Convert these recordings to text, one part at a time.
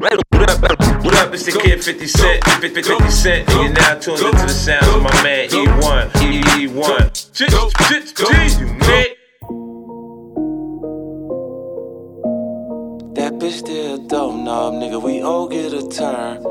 What up, it's the kid 50 Cent, 50 Cent, and you're now tuned into the sounds of my man E1, E1. G, G. That bitch still dope, knob, nigga. We all get a turn.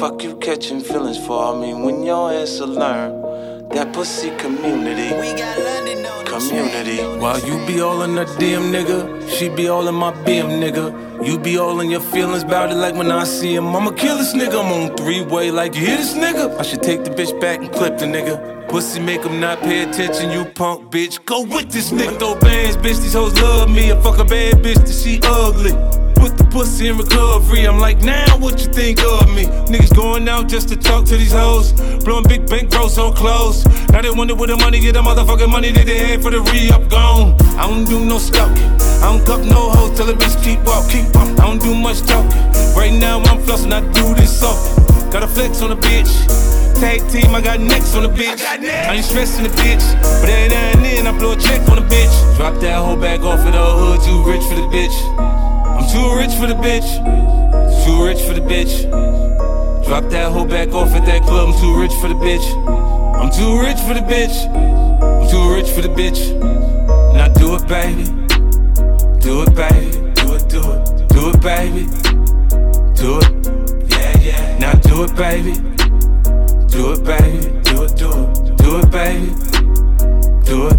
Fuck you catching feelings for. Mean, when your ass will learn. That pussy community. We got London on Community. While you be all in her DM, nigga. She be all in my BM, nigga. You be all in your feelings about it like when I see him. I'ma kill this nigga. I'm on three way like you hear this nigga. I should take the bitch back and clip the nigga. Pussy make him not pay attention, you punk bitch. Go with this nigga. Throw bands, bitch. These hoes love me. I fuck a bad bitch that she ugly. Put the pussy in recovery. I'm like, now what you think of me? Niggas going out just to talk to these hoes. Blowing big bank bros on clothes. Now they wonder where the money get the motherfucking money that they had for the re up gone. I don't do no stalking. I don't cup no hoes till the bitch keep up, keep up. I don't do much talking. Right now I'm flossing, I do this often. Got a flex on the bitch. Tag team, I got necks on the bitch. I, ain't stressing the bitch. But every now and then I blow a check on the bitch. Drop that whole bag off of the hood, too rich for the bitch. I'm too rich for the bitch. Too rich for the bitch. Drop that whole back off at that club. I'm too rich for the bitch. I'm too rich for the bitch. I'm too rich for the bitch. Now do it, baby. Do it, baby. Do it, do it. Do it, baby. Do it. Yeah, yeah. Now do it, baby. Do it, baby. Do it, do it. Do it, baby. Do it.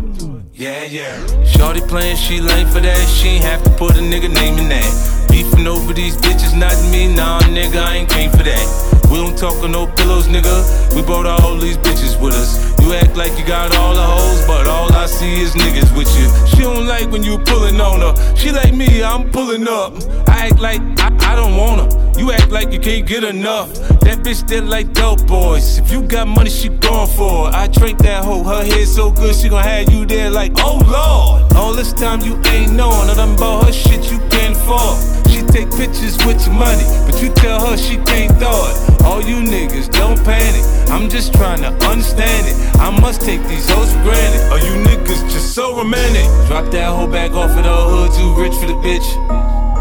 Yeah, yeah. Shorty playing, she lame for that. She ain't have to put a nigga name in that. Beefing over these bitches, not me. Nah, nigga, I ain't came for that. We don't talk on no pillows, nigga. We brought all these bitches with us. You act like you got all the hoes, but all I see is niggas with you. She don't like when you pulling on her. She like me, I'm pulling up. I act like I, I don't want her. You act like you can't get enough. That bitch still like dope boys. If you got money, she going for it. I drink that hoe, her head so good, she gon' have you there like, oh lord. All this time you ain't knowing nothing about her shit you can't afford. Take pictures with your money, but you tell her she can't throw it. All you niggas don't panic. I'm just trying to understand it. I must take these hoes for granted. Are you niggas just so romantic? Drop that hoe back off of the hood, too rich for the bitch.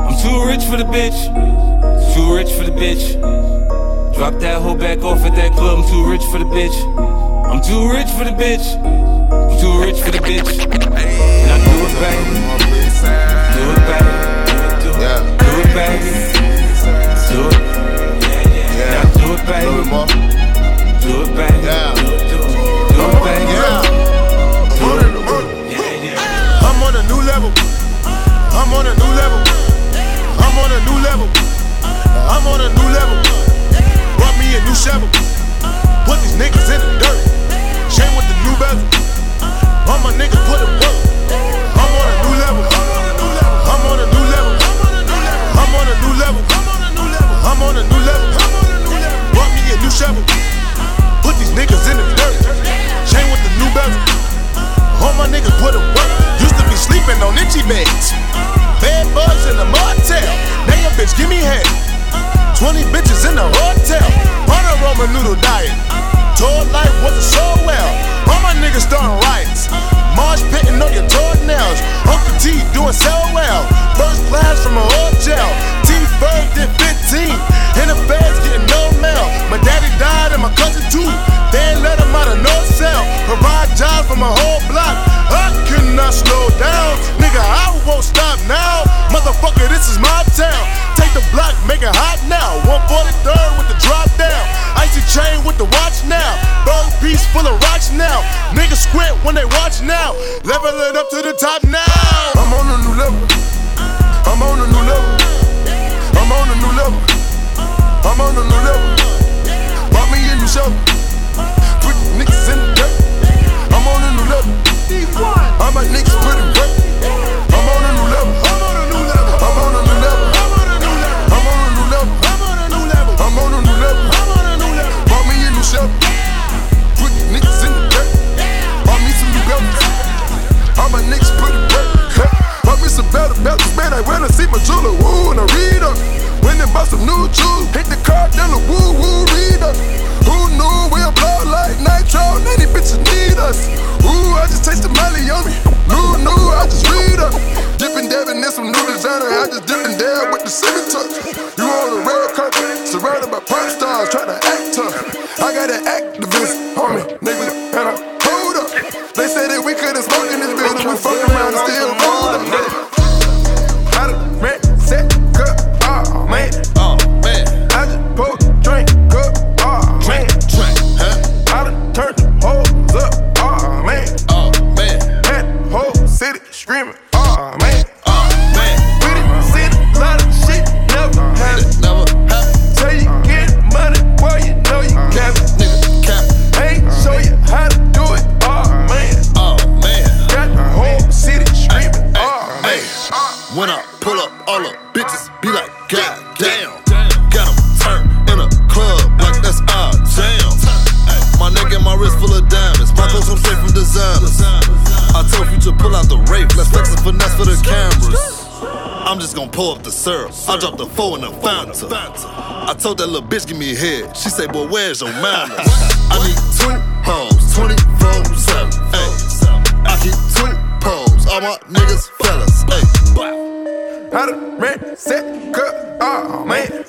I'm too rich for the bitch. Too rich for the bitch. Drop that hoe back off at that club. I'm too rich for the bitch. I'm too rich for the bitch. I'm too rich for the bitch. Now do it, baby. Do it, baby. Do it, do it, baby. Do it. Now do it, baby. Do it, baby. Do it, do it, do it, baby. I'm on a new level. I'm on a new level. I'm on a new level. I'm on a new level. Brought me a new shovel. Put these niggas in the dirt. Chain with the new bezel. All my niggas put in work. I'm on a new level. On a new level. I'm on a new level. Brought me a new shovel. Put these niggas in the dirt. Chain with the new bezel. All my niggas put in work. Used to be sleeping on itchy beds. Bad bugs in the motel. Now your bitch give me head. 20 bitches in the hotel. On a Ramen noodle diet. Told life wasn't so well. All my niggas starting riots. Marsh pitting on your toenails. Uncle T doing so well. First class from a hotel. T Bird did 15. In the feds getting no mail. My daddy died and my cousin too. They ain't let him out of no cell. Provide jobs for my whole block. I cannot slow down. Nigga, I won't stop now. Motherfucker, this is my town. Take the block, make it hot now. 143rd with the drop down. Icy chain with the watch now. Bird piece full of rocks now. Niggas squint when they watch now. Level it up to the top now. I'm on a new level. I'm on a new level. I'm on a new level. I'm on a new level. Bought me a new shovel. Put niggas in told that little bitch give me a head. She say, boy, where's your manners? I need two hoes, 24 7. Hey, I keep two poles. All my niggas fellas. Hey, I done ran, set, cut, oh man,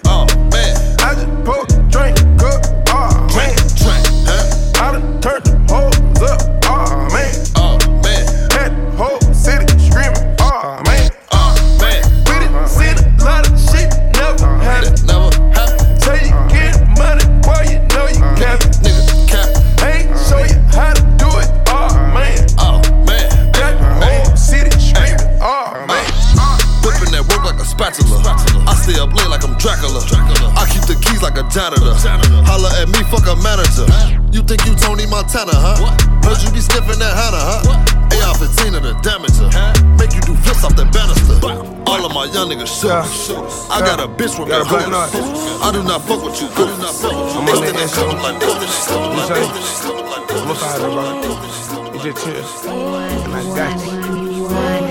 my young niggas shooters. I got a bitch with Got a that black hooters. knife. I do not fuck with you. I do not fuck with you. I'm This on that nigga shit. come like this. This nigga come like say? this. This nigga like this. I'm a fighter, bro. You just chill. And I got you.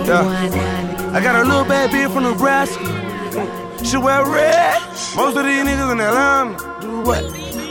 Yeah. I got a little bad bitch from Nebraska. She wear red. Most of these niggas in Atlanta do what?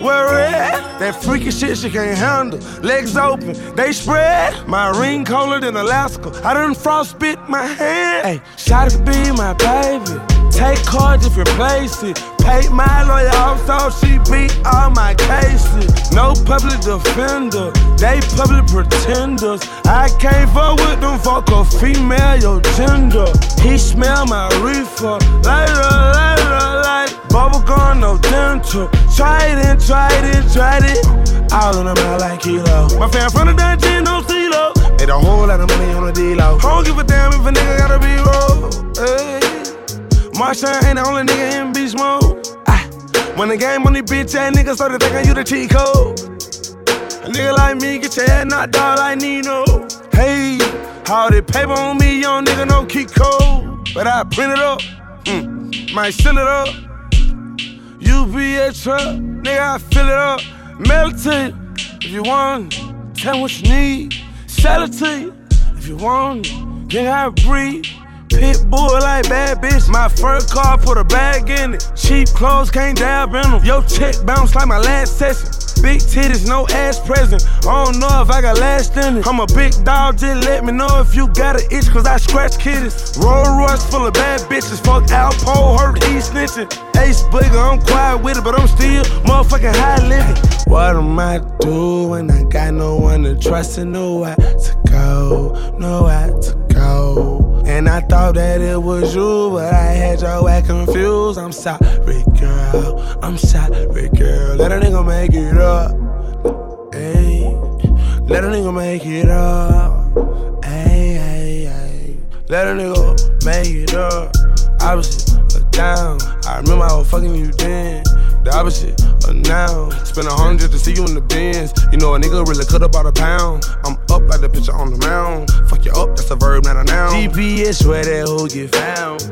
Wear red. That freaky shit she can't handle. Legs open, they spread. My ring colder than Alaska. I done frostbit my hand. Hey, shot to be my baby. Take cards different places. Pay my lawyer off so she beat all my cases. No public defender, they public pretenders. I can't fuck with them, fuck a female, your gender. He smell my reefer, lighter, lighter, light. Bubblegum, no dental. Try it try it try it. All of them out like kilo. My fam from the dungeon, no CeeLo. Made a whole lot of money on the D-Lo. Don't give a damn if a nigga gotta be roll. Marshawn ain't the only nigga in beast mode. Ah, when the game on these bitch ass niggas started thinking you the cheat code. A nigga like me get your head knocked out like Nino. Hey, how they paper on me, young nigga, no keep code. But I print it up, mm, might send it up. UPS truck, nigga, I fill it up. Mail it to you if you want. Tell what you need, sell it to you if you want. Nigga, I breathe. Pit bull like bad bitch. My first car put a bag in it. Cheap clothes can't dab in them. Yo, check bounce like my last session. Big titties, no ass present. I don't know if I got last in it. I'm a big dog, just let me know if you got an itch, cause I scratch kitties. Rolls Royce full of bad bitches. Fuck Alpo, hurt, he snitching. Ace booger, I'm quiet with it, but I'm still motherfucking high living. What am I doing? I got no one to trust and nowhere to go, nowhere to go. And I thought that it was you, but I had your act confused. I'm sorry, girl. I'm sorry, girl. Let a nigga make it up. Hey, let a nigga make it up. Hey, hey, hey. Let a nigga make it up. Opposite or down. I remember I was fucking you then. The opposite of now. Spend a hundred to see you in the bins. You know a nigga really cut up out a pound. I'm up like the picture on the mound. Fuck you up, that's a verb, not a noun. GPS where that hoe get found.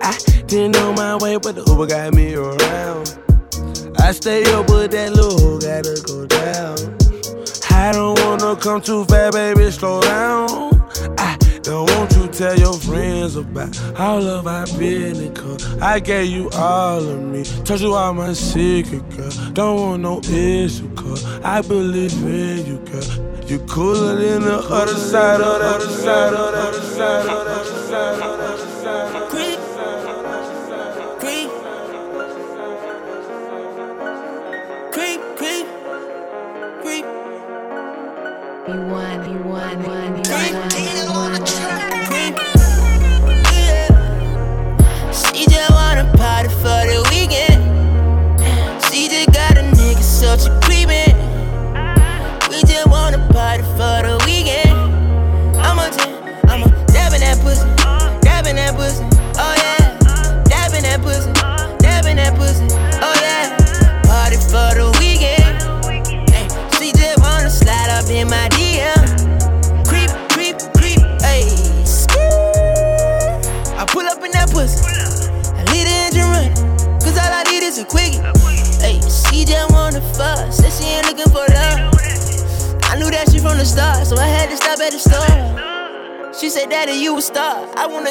I didn't know my way, but the Uber got me around. I stay up, but that little hoe gotta go down. I don't wanna come too fast, baby, slow down. I don't want you tell your friends about all of I been and. I gave you all of me, told you all my secret, girl. Don't want no issue, cause I believe in you, girl. You cooler than the other side of the other side of the other side of the other side of the other side. Of the other side. creep, creep, creep. You want, you want, you want.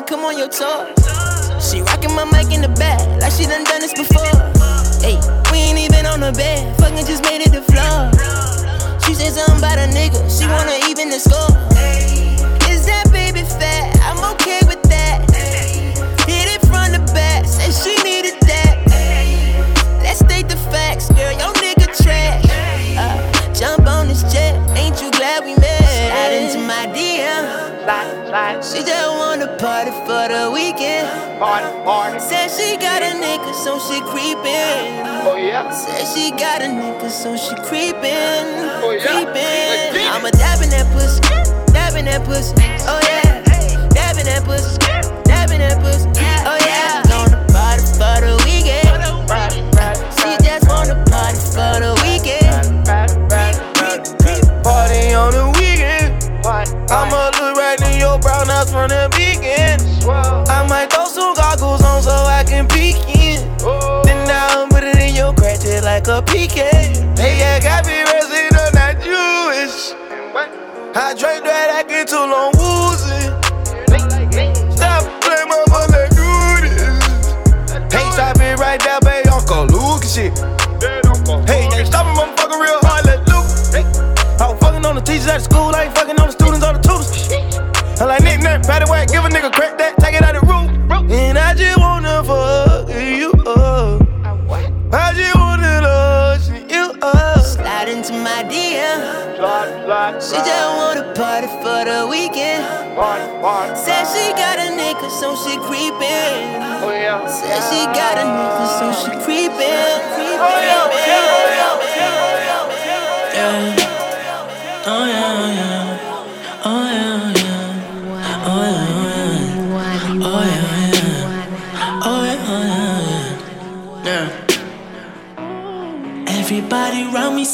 Come on your tour. She rockin' my mic in the back, like she done done this before. Hey, we ain't even on the bed, fucking just made it the floor. She said something about a nigga, she wanna even the score. Is that baby fat? I'm okay with that. Hit it from the back, said she needed that. Let's state the facts, girl, your She just wanna party for the weekend. Party, party. Said she got a nigga, so she creepin'. Oh yeah. Said she got a nigga, so she creepin'. Oh yeah. Creepin'. I'ma dabbing that pussy, dabbing that pussy. Oh yeah. Dabbing that pussy, dabbing that pussy. Oh yeah. Gonna party for the weekend. She just wanna party for the weekend. Party on the weekend. I'ma look right in your brown eyes from the beginning. I might throw some goggles on so I can peek in. Oh. Then I'll put it in your crack like a pecan. Hey, I got me resting on that Jewish. I drank that, I get too long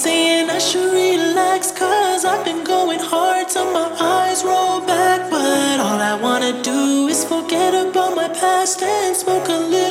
saying I should relax Cause I've been going hard till my eyes roll back. But all I wanna do is forget about my past And smoke a little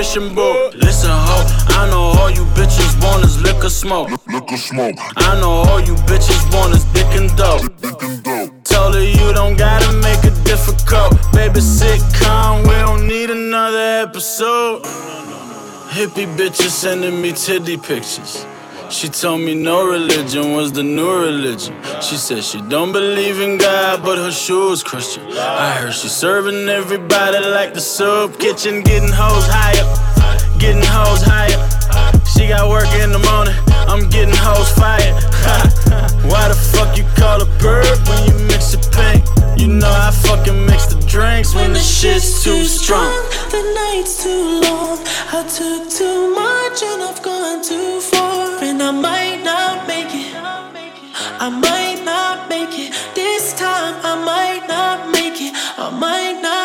fishing boat. Listen, ho, I know all you bitches want is liquor smoke. Liquor smoke, I know all you bitches want is dick and dope. dick and dope. Told her you don't gotta make it difficult. Baby, sitcom, we don't need another episode. Hippie bitches sending me titty pictures. She told me no religion was the new religion. She said she don't believe in God, but her shoes Christian. I heard she serving everybody like the soup kitchen, getting hoes higher, getting hoes higher. She got work in the morning, I'm getting hoes fired. Why the fuck you call a bird when you mix it pink? You know I fucking mix the drinks when the shit's too strong. The night's too long. I took too much and I've gone too far. And I might not make it. I might not make it. This time I might not make it. I might not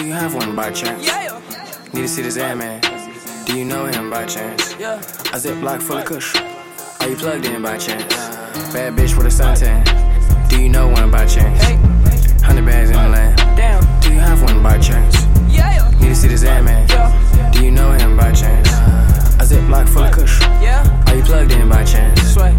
Do you have one by chance? Yeah. Need to see this ad man. Do you know him by chance? Yeah. A ziplock full of kush. Are you plugged in by chance? Bad bitch with a suntan. Do you know one by chance? Hundred bags in the land. Damn. Do you have one by chance? Yeah. Need to see this ad man. Do you know him by chance? A ziplock full of kush. Yeah. Are you plugged in by chance? Sway.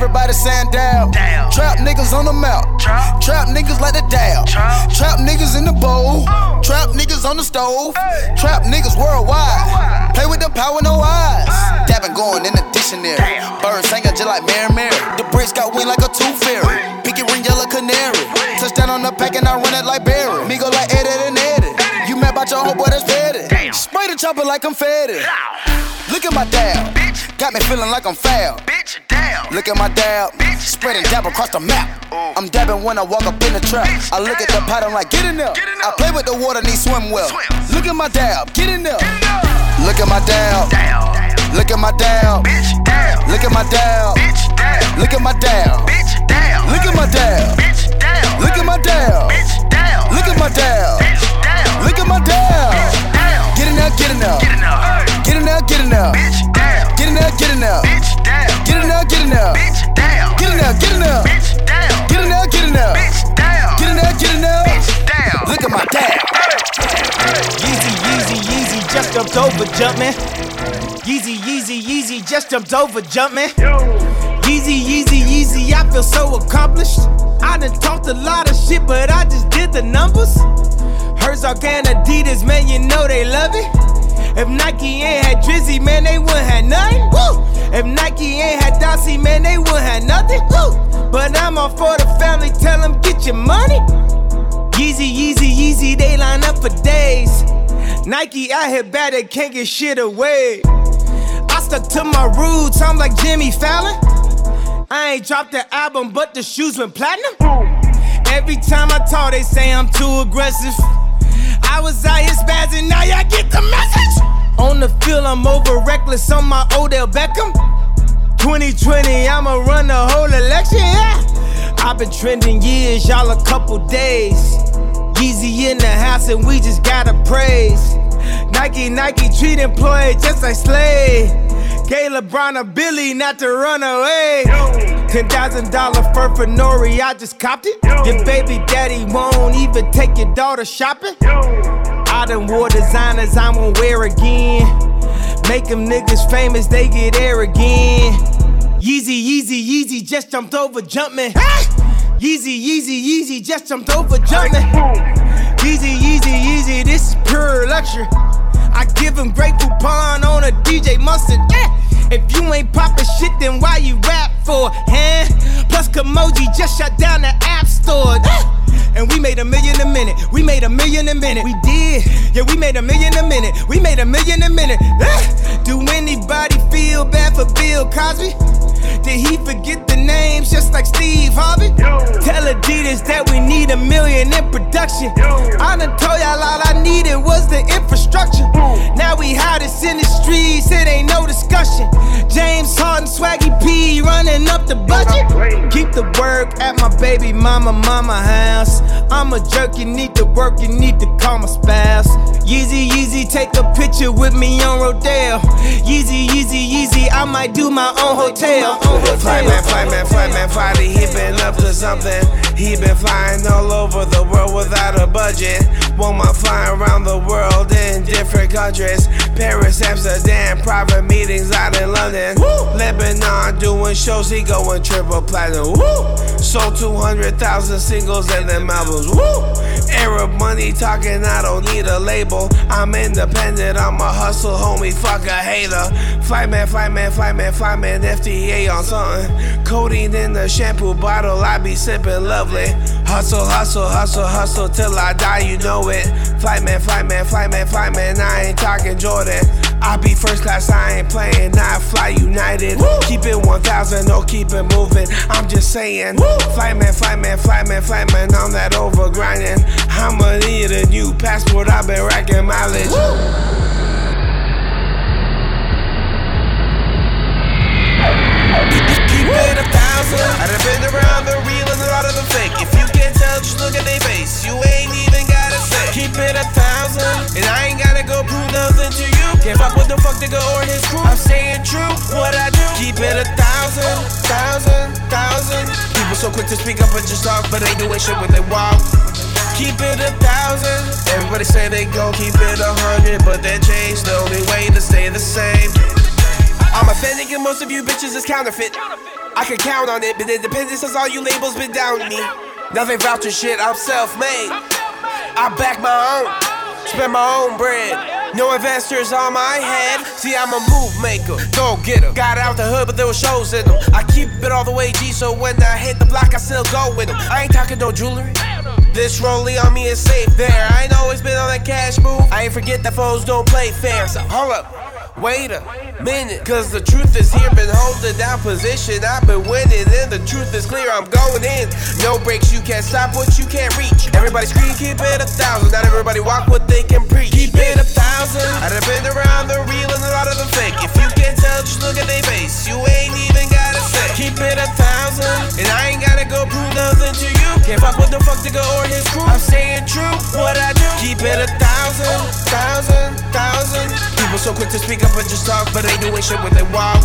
Everybody saying down. Down. Trap niggas on the mouth. Trap. Trap niggas like the down. Trap. Trap niggas in the bowl. Trap niggas on the stove. Trap niggas worldwide. Play with the power, no eyes. Dabbing going in the dictionary. Bird singing just like Mary Mary. The bricks got wind like a tooth fairy. Pinky ring yellow canary. Touchdown on the pack and I run it like Barry. Me go like Eddie and Eddie. You mad about your homeboy that's petty. Spray the chopper like I'm fatty. Look at my dab. Got me feeling like I'm foul. Bitch, down. Look at my dab. Spreading dab across the map. I'm dabbing when I walk up in the trap. I look at the pattern like, get in there. I play with the water, need swim well. Look at my dab. Get in there. Look at my dab. Look at my dab. Bitch, down. Look at my dab. Bitch. Look at my dab. Bitch, down. Look at my dab. Bitch, down. Look at my. Bitch down. Look at my. Bitch down. Look at my jumped over, jumpin'. Yeezy, Yeezy, Yeezy, just jumped over, jumpin'. Yeezy, Yeezy, Yeezy, I feel so accomplished. I done talked a lot of shit, but I just did the numbers. Herzog and Adidas, man, you know they love it. If Nike ain't had Drizzy, man, they wouldn't have nothing. Woo! If Nike ain't had Dossie, man, they wouldn't have nothing. Woo! But I'm all for the family, tell them get your money. Yeezy, Yeezy, Yeezy, they line up for days. Nike out here bad, they can't get shit away. I stuck to my roots, I'm like Jimmy Fallon. I ain't dropped the album, but the shoes went platinum. Every time I talk, they say I'm too aggressive. I was out here spazzing, now y'all get the message. On the field, I'm over reckless on my Odell Beckham. 2020, I'ma run the whole election, yeah. I've been trending years, y'all a couple days. Yeezy in the house, and we just gotta praise. Nike, Nike treat employees just like slave. Gay LeBron a Billy not to run away. Ten thousand dollar fur for Nori, I just copped it. Your baby daddy won't even take your daughter shopping. I done wore designers I won't wear again. Make them niggas famous, they get air again. Yeezy, Yeezy, Yeezy just jumped over Jumpman. Yeezy, Yeezy, Yeezy just jumped over Jumpman. Yeezy, Yeezy, Yeezy, this is pure luxury. I give him great coupon on a DJ Mustard. Yeah. If you ain't poppin' shit, then why you rap for? Huh? Plus, Kimoji just shut down the App Store. Ah! And we made a million a minute. We made a million a minute. We did. Yeah, we made a million a minute. We made a million a minute. Ah! Do anybody feel bad for Bill Cosby? Did he forget the names just like Steve Harvey? Tell Adidas that we need a million in production. I done told y'all all I needed was the infrastructure. Now we hottest in the streets, it ain't no discussion. James Harden, Swaggy P running up the budget. Keep the work at my baby mama, mama house. I'm a jerk, you need to work, you need to call my spouse. Yeezy, Yeezy, take a picture with me on Rodale. Yeezy, Yeezy, Yeezy, I might do my own hotel. Own hotel. Fly man, fly man, fly man, finally he been up to something. He been flying all over the world without a budget. Woman flying around the world in different countries. Paris, Amsterdam, private meetings out in London. Lebanon doing shows, he going triple platinum. Woo! Sold 200,000 singles and them albums. Woo! Arab money talking, I don't need a label. I'm independent, I'm a hustle, homie, fuck a hater. Flyman, flyman, flyman, flyman, FTA on something. Codeine in the shampoo bottle, I be sipping lovely. Hustle, hustle, hustle, hustle till I die, you know it. Flight man, flight man, flight man, flight man, I ain't talking Jordan. I be first class, I ain't playing, I fly United. Keep it 1000, no keep it moving. I'm just saying. Flight man, flight man, flight man, flight man, I'm that over grinding. I'ma need a new passport, I've been racking mileage. Keep it a thousand. I done been around the real and a lot of the fake. If you can't tell, just look at their face. You ain't even gotta say. Keep it a thousand. And I ain't gotta go prove nothing to you. Can't fuck with the fuck nigga or his crew. I'm saying true, what I do. Keep it a thousand, thousand, thousand. People so quick to speak up and just talk, but they do doing shit when they walk. Keep it a thousand. Everybody say they gon' keep it a hundred, but that change the only way to stay the same. I'm authentic and most of you bitches is counterfeit. I can count on it, but it depends since all you labels been down me. Nothing voucher shit, I'm self-made. I back my own, spend my own bread. No investors on my head. See, I'm a move maker, go getter. Got out the hood, but there were shows in them. I keep it all the way G, so when I hit the block, I still go with them. I ain't talking no jewelry. This rollie on me is safe there. I ain't always been on that cash move. I ain't forget that foes don't play fair. So hold up. Wait a minute, cause the truth is here, been holding down position. I've been winning, and the truth is clear, I'm going in. No breaks, you can't stop what you can't reach. Everybody scream, keep it a thousand. Not everybody walk what they can preach. Keep it a thousand. I've been around the real and a lot of the fake. If you can't tell, just look at their face. You ain't even say. Keep it a thousand, and I ain't gotta go prove nothing to you. Can't fuck with the fuck nigga or his crew. I'm saying true, what I do. Keep it a thousand, thousand, thousand. People so quick to speak up and just talk, but they doing shit when they walk.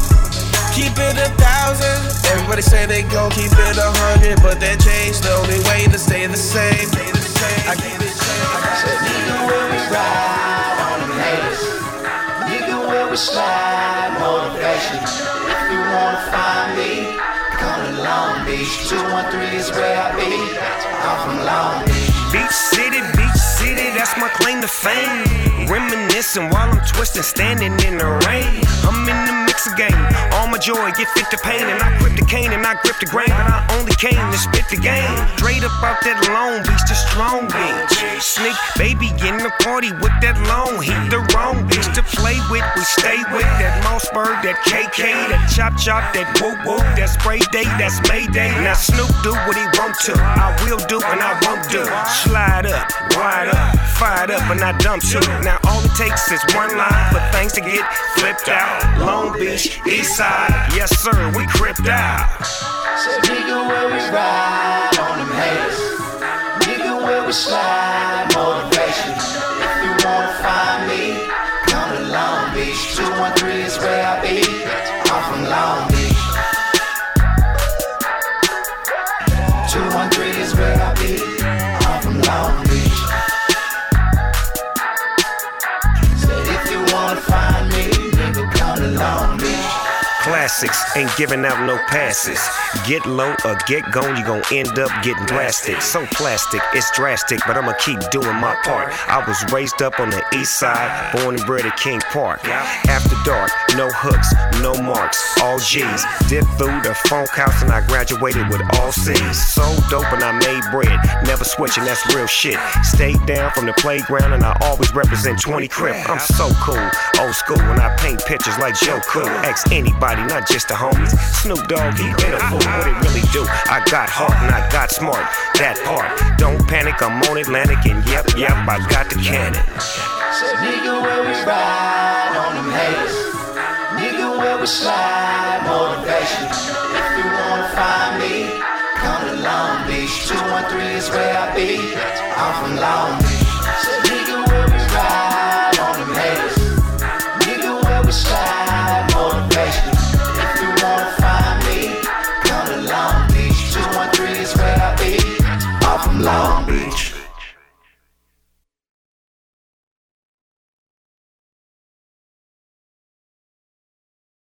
Keep it a thousand. Everybody say they gon' keep it a hundred, but that change the only way to stay the same. I keep it. So nigga, when we ride on the haters, nigga, when we slide motivation. Wanna find me, come to Long Beach. 213 is where I be. I'm from Long Beach. Beach City, Beach City, that's my claim to fame. Reminiscing while I'm twisting, standing in the rain. I'm in the game. All my joy, get fit to pain. And I grip the cane and I grip the grain. But I only came to spit the game. Straight up out that Long Beach to Strong Beach. Sneak baby in the party with that long heat. The wrong bitch to play with. We stay with that Mossberg, that KK, that chop chop, that whoop whoop, that spray day, that's Mayday. Now Snoop do what he want to. I will do and I won't do. Slide up, wide up, fired up, and I dump to. Now all it takes is one line for things to get flipped out. Long Beach, East Side, yes sir, we cripped out. Said nigga where we ride on them haters. Nigga where we slide motivation. If you wanna find me, come to Long Beach. 213 is where I Classics ain't giving out no passes. Get low or get gone, you gon' end up getting blasted. So plastic, it's drastic, but I'ma keep doing my part. I was raised up on the east side, born and bred at King Park. After dark, no hooks, no marks, all G's. Dip through the funk house and I graduated with all C's. So dope and I made bread, never switching, that's real shit. Stayed down from the playground and I always represent 20 Crip. I'm so cool, old school when I paint pictures like Joe Cool. Ask anybody, not just the homies. Snoop Dogg, he been a fool. What it really do? I got heart and I got smart. That part. Don't panic, I'm on Atlantic and yep, yep, I got the cannon. Said nigga where we ride on them haters. Nigga where we slide motivation. If you wanna find me, come to Long Beach. 213 is where I be. I'm from Long Beach. long